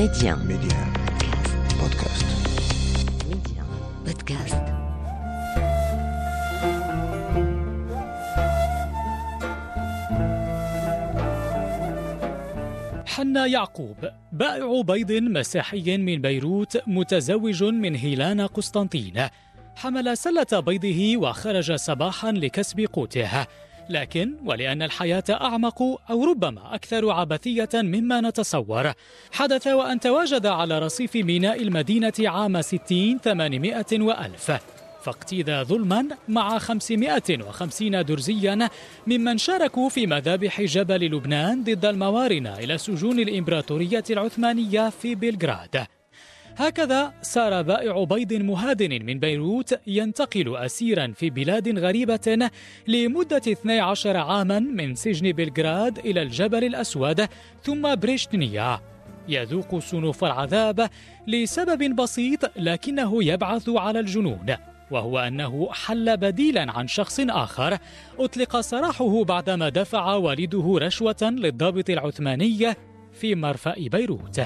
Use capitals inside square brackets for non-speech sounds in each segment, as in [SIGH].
Média. Média. Podcast. Média. Podcast. حنا يعقوب بائع بيض مسيحي من بيروت متزوج من هيلانا قسطنطين حمل سلة بيضه وخرج صباحا لكسب قوته لكن ولأن الحياة أعمق أو ربما أكثر عبثية مما نتصور. حدث وأن تواجد على رصيف ميناء المدينة عام 60 800 وألف. فاقتيد ظلما مع 550 درزيا ممن شاركوا في مذابح جبل لبنان ضد الموارنة إلى سجون الإمبراطورية العثمانية في بلغراد. هكذا صار بائع بيض مهادن من بيروت ينتقل أسيرا في بلاد غريبة لمدة 12 عاما من سجن بلغراد إلى الجبل الأسود ثم بريشتنيا. يذوق صنوف العذاب لسبب بسيط لكنه يبعث على الجنون وهو أنه حل بديلا عن شخص آخر أطلق سراحه بعدما دفع والده رشوة للضابط العثماني في مرفأ بيروت.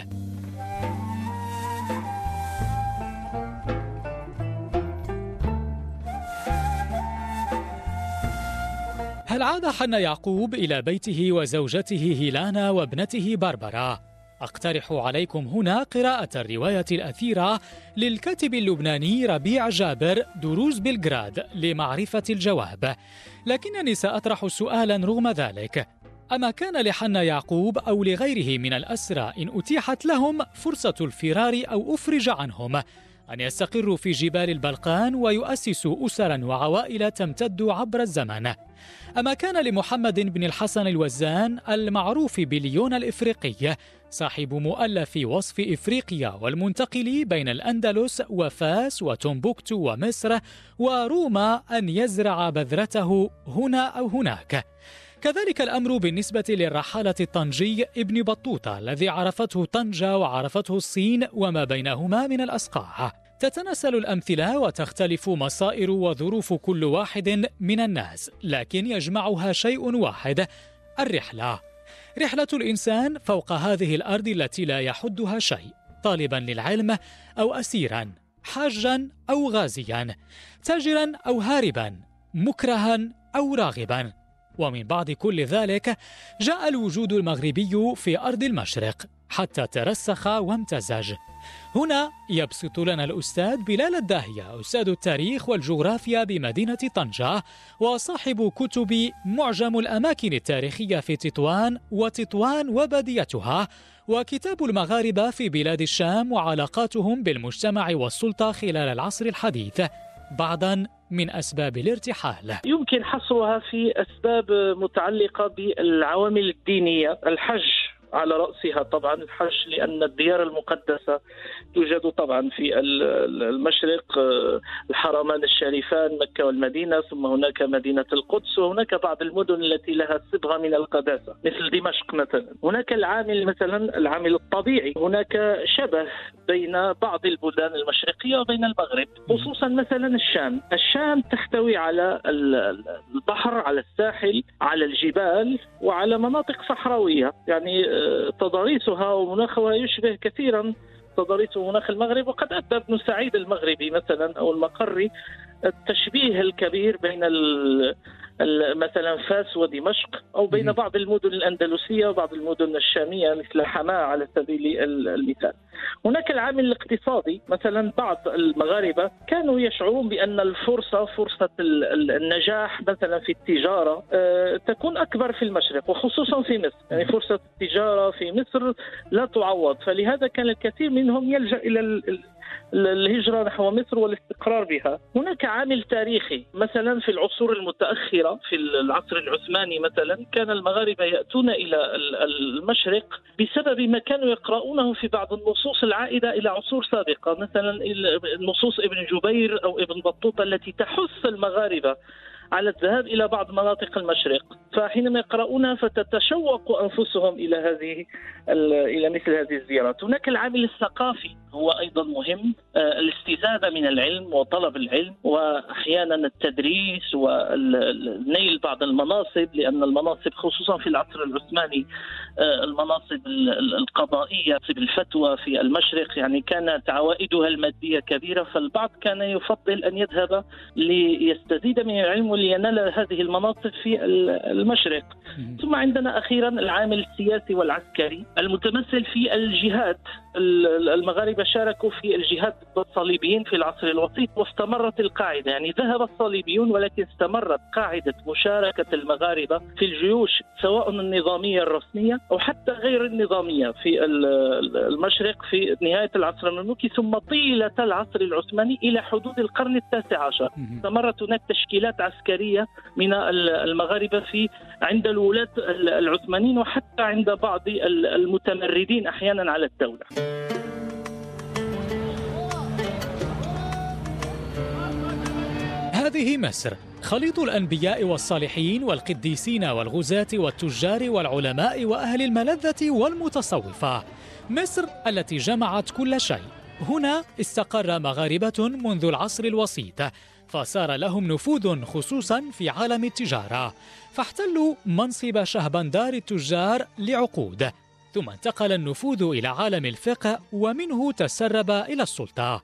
هل عاد حنا يعقوب إلى بيته وزوجته هيلانا وابنته باربرا؟ أقترح عليكم هنا قراءة الرواية الأثيرة للكاتب اللبناني ربيع جابر دروز بلغراد لمعرفة الجواب. لكنني سأطرح سؤالا رغم ذلك. أما كان لحنا يعقوب أو لغيره من الأسرى إن أتيحت لهم فرصة الفرار أو أفرج عنهم؟ أن يستقروا في جبال البلقان ويؤسسوا أسرا وعوائل تمتد عبر الزمن أما كان لمحمد بن الحسن الوزان المعروف بليون الإفريقي صاحب مؤلف وصف إفريقيا والمنتقل بين الأندلس وفاس وتومبوكتو ومصر وروما أن يزرع بذرته هنا أو هناك. كذلك الأمر بالنسبة للرحالة الطنجي ابن بطوطة الذي عرفته طنجة وعرفته الصين وما بينهما من الأصقاع تتناسل الأمثلة وتختلف مصائر وظروف كل واحد من الناس لكن يجمعها شيء واحد الرحلة. رحلة الإنسان فوق هذه الأرض التي لا يحدها شيء طالبا للعلم أو أسيرا حاجا أو غازيا تاجرا أو هاربا مكرها أو راغبا. ومن بعد كل ذلك جاء الوجود المغربي في أرض المشرق حتى ترسخ وامتزج. هنا يبسط لنا الأستاذ بلال الداهية أستاذ التاريخ والجغرافيا بمدينة طنجة وصاحب كتب معجم الأماكن التاريخية في تطوان وتطوان وباديتها وكتاب المغاربة في بلاد الشام وعلاقاتهم بالمجتمع والسلطة خلال العصر الحديث. بعضا من أسباب الارتحال. يمكن حصرها في أسباب متعلقة بالعوامل الدينية، الحج. على رأسها طبعا الحج لأن الديار المقدسة توجد طبعا في المشرق الحرمان الشريفان مكة والمدينة ثم هناك مدينة القدس وهناك بعض المدن التي لها صبغه من القداسة مثل دمشق مثلا، هناك العامل مثلا العامل الطبيعي، هناك شبه بين بعض البلدان المشرقية وبين المغرب، خصوصا مثلا الشام، الشام تحتوي على البحر على الساحل على الجبال وعلى مناطق صحراوية. يعني تضاريسها ومناخها يشبه كثيرا تضاريس ومناخ المغرب وقد أدى ابن سعيد المغربي مثلا أو المقري التشبيه الكبير بين مثلا فاس ودمشق أو بين بعض المدن الأندلسية وبعض المدن الشامية مثل حماة على سبيل المثال. هناك العامل الاقتصادي مثلا بعض المغاربة كانوا يشعرون بأن الفرصة فرصة النجاح مثلا في التجارة تكون أكبر في المشرق وخصوصا في مصر، يعني فرصة التجارة في مصر لا تعوض. فلهذا كان الكثير منهم يلجأ إلى الهجرة نحو مصر والاستقرار بها. هناك عامل تاريخي. مثلا في العصور المتأخرة في العصر العثماني مثلا كان المغاربة يأتون إلى المشرق بسبب ما كانوا يقرؤونه في بعض النصوص العائدة إلى عصور سابقة. مثلا نصوص ابن جبير أو ابن بطوطة التي تحث المغاربة على الذهاب إلى بعض مناطق المشرق. فحينما يقرؤونها فتتشوق أنفسهم إلى هذه إلى مثل هذه الزيارات. هناك العامل الثقافي هو أيضا مهم. آه، الاستزاده من العلم وطلب العلم واحيانا التدريس ونيل بعض المناصب لأن المناصب خصوصا في العصر العثماني آه، المناصب القضائية في الفتوى في المشرق يعني كانت عوائدها المادية كبيرة فالبعض كان يفضل أن يذهب ليستزيد من العلم ولينال هذه المناصب في المشرق. ثم عندنا أخيرا العامل السياسي والعسكري المتمثل في الجهاد. المغاربة شاركوا في الجهاد ضد الصليبيين في العصر الوسيط واستمرت القاعدة. يعني ذهب الصليبيون ولكن استمرت قاعدة مشاركة المغاربة في الجيوش سواء النظامية الرسمية أو حتى غير النظامية في المشرق في نهاية العصر المملوكي ثم طيلة العصر العثماني إلى حدود القرن التاسع عشر. استمرت هناك تشكيلات عسكريه من المغاربة في عند الولاة العثمانيين وحتى عند بعض المتمردين أحيانا على الدولة. هذه مصر خليط الأنبياء والصالحين والقديسين والغزاة والتجار والعلماء وأهل الملذة والمتصوفة. مصر التي جمعت كل شيء. هنا استقر مغاربة منذ العصر الوسيط فصار لهم نفوذ خصوصا في عالم التجارة. فاحتلوا منصب شهبندار التجار لعقود. ثم انتقل النفوذ إلى عالم الفقه ومنه تسرب إلى السلطة.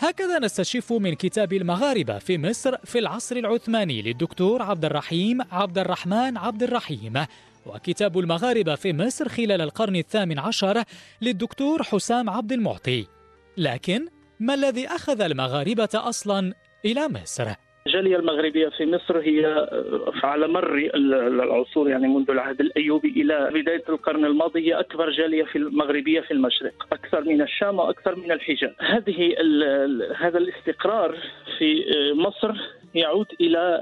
هكذا نستشف من كتاب المغاربة في مصر في العصر العثماني للدكتور عبد الرحيم عبد الرحمن عبد الرحيم. وكتاب المغاربة في مصر خلال القرن الثامن عشر للدكتور حسام عبد المعطي. لكن ما الذي أخذ المغاربة أصلا إلى مصر؟ الجالية المغربية في مصر هي آه، على مر العصور يعني منذ العهد الأيوبي إلى بداية القرن الماضي هي أكبر جالية في المغربيه في المشرق، أكثر من الشام وأكثر من الحجاز. هذه هذا الاستقرار في آه، مصر يعود إلى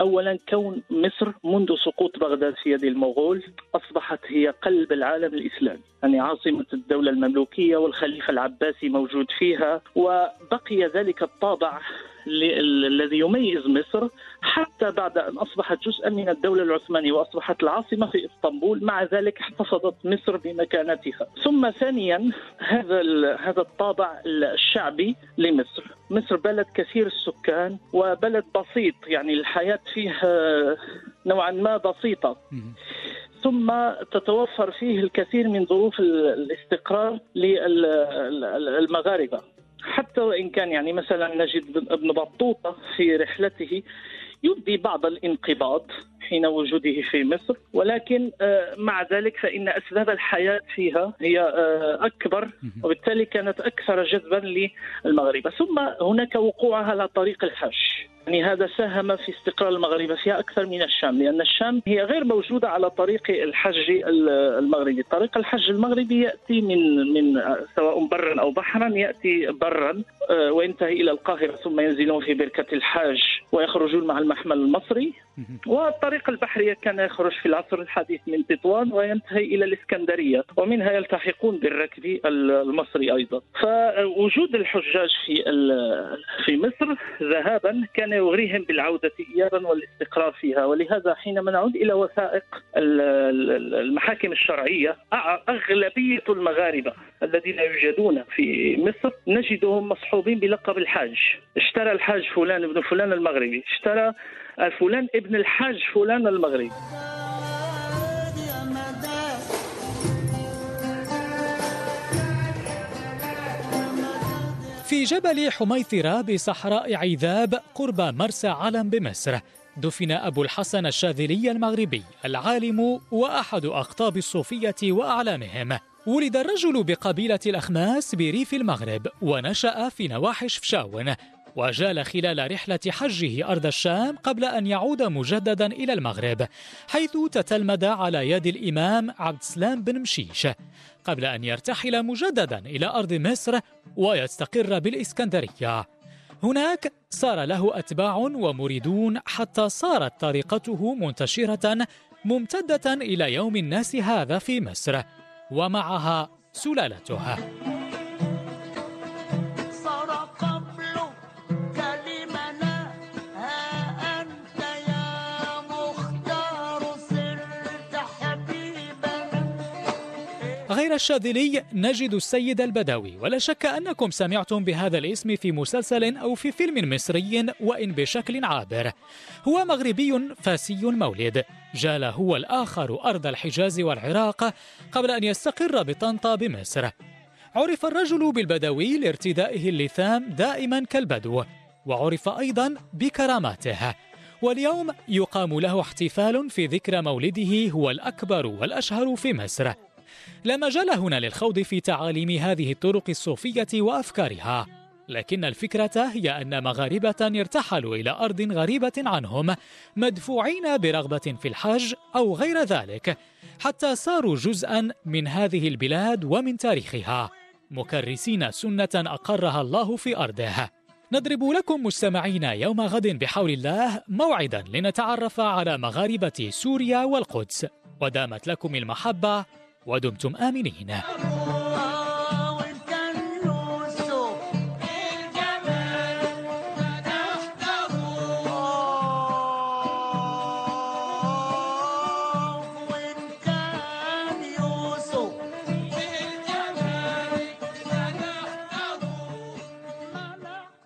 اولا كون مصر منذ سقوط بغداد في يد المغول أصبحت هي قلب العالم الإسلامي، يعني عاصمة الدولة المملوكية والخليفة العباسي موجود فيها وبقي ذلك الطابع الذي يميز مصر حتى بعد أن أصبحت جزءا من الدولة العثمانية وأصبحت العاصمة في إسطنبول مع ذلك احتفظت مصر بمكانتها. ثم ثانيا هذا هذا الطابع الشعبي لمصر. مصر بلد كثير السكان وبلد بسيط يعني الحياة فيه نوعا ما بسيطة. ثم تتوفر فيه الكثير من ظروف الاستقرار للمغاربه حتى وإن كان يعني مثلا نجد ابن بطوطة في رحلته يبدي بعض الانقباض حين وجوده في مصر ولكن آه، مع ذلك فإن أسباب الحياة فيها هي آه، أكبر وبالتالي كانت أكثر جذبا للمغاربة ثم هناك وقوعها على طريق الحج يعني هذا ساهم في استقرار المغاربة فيها أكثر من الشام لأن الشام هي غير موجودة على طريق الحج المغربي. طريق الحج المغربي يأتي من من سواء برا أو بحرا يأتي برا آه، وينتهي إلى القاهرة ثم ينزلون في بركة الحاج ويخرجون مع المحمل المصري. [LAUGHS] والطريق البحرية كان يخرج في العصر الحديث من تطوان وينتهي إلى الإسكندرية ومنها يلتحقون بالركب المصري أيضا. فوجود الحجاج في في مصر ذهابا كان يغريهم بالعودة إيابا والاستقرار فيها ولهذا حينما نعود إلى وثائق المحاكم الشرعية أغلبية المغاربة الذين يوجدون في مصر نجدهم مصحوبين بلقب الحاج. اشترى الحاج فلان ابن فلان المغربي اشترى فلان ابن الحاج فلان المغربي. في جبل حميثرة بصحراء عذاب قرب مرسى علم بمصر دفن أبو الحسن الشاذلي المغربي العالم وأحد أقطاب الصوفية وأعلامهم. ولد الرجل بقبيلة الأخماس بريف المغرب ونشأ في نواحي شفشاون. وجال خلال رحلة حجه أرض الشام قبل أن يعود مجددا إلى المغرب حيث تتلمذ على يد الإمام عبد السلام بن مشيش. قبل أن يرتحل مجددا إلى أرض مصر ويستقر بالإسكندرية. هناك صار له أتباع ومريدون حتى صارت طريقته منتشرة ممتدة إلى يوم الناس هذا في مصر ومعها سلالتها. غير الشاذلي نجد السيد البدوي. ولا شك أنكم سمعتم بهذا الاسم في مسلسل أو في فيلم مصري وإن بشكل عابر. هو مغربي فاسي المولد جال هو الآخر أرض الحجاز والعراق قبل أن يستقر بطنطا بمصر. عرف الرجل بالبدوي لارتدائه اللثام دائما كالبدو وعرف أيضا بكراماته. واليوم يقام له احتفال في ذكرى مولده هو الأكبر والأشهر في مصر. لا مجال هنا للخوض في تعاليم هذه الطرق الصوفية وأفكارها. لكن الفكرة هي أن مغاربة ارتحلوا إلى أرض غريبة عنهم مدفوعين برغبة في الحج أو غير ذلك حتى صاروا جزءا من هذه البلاد ومن تاريخها. مكرسين سنة أقرها الله في أرضه. نضرب لكم مستمعين يوم غد بحول الله موعدا لنتعرف على مغاربة سوريا والقدس. ودامت لكم المحبة ودمتم آمنين.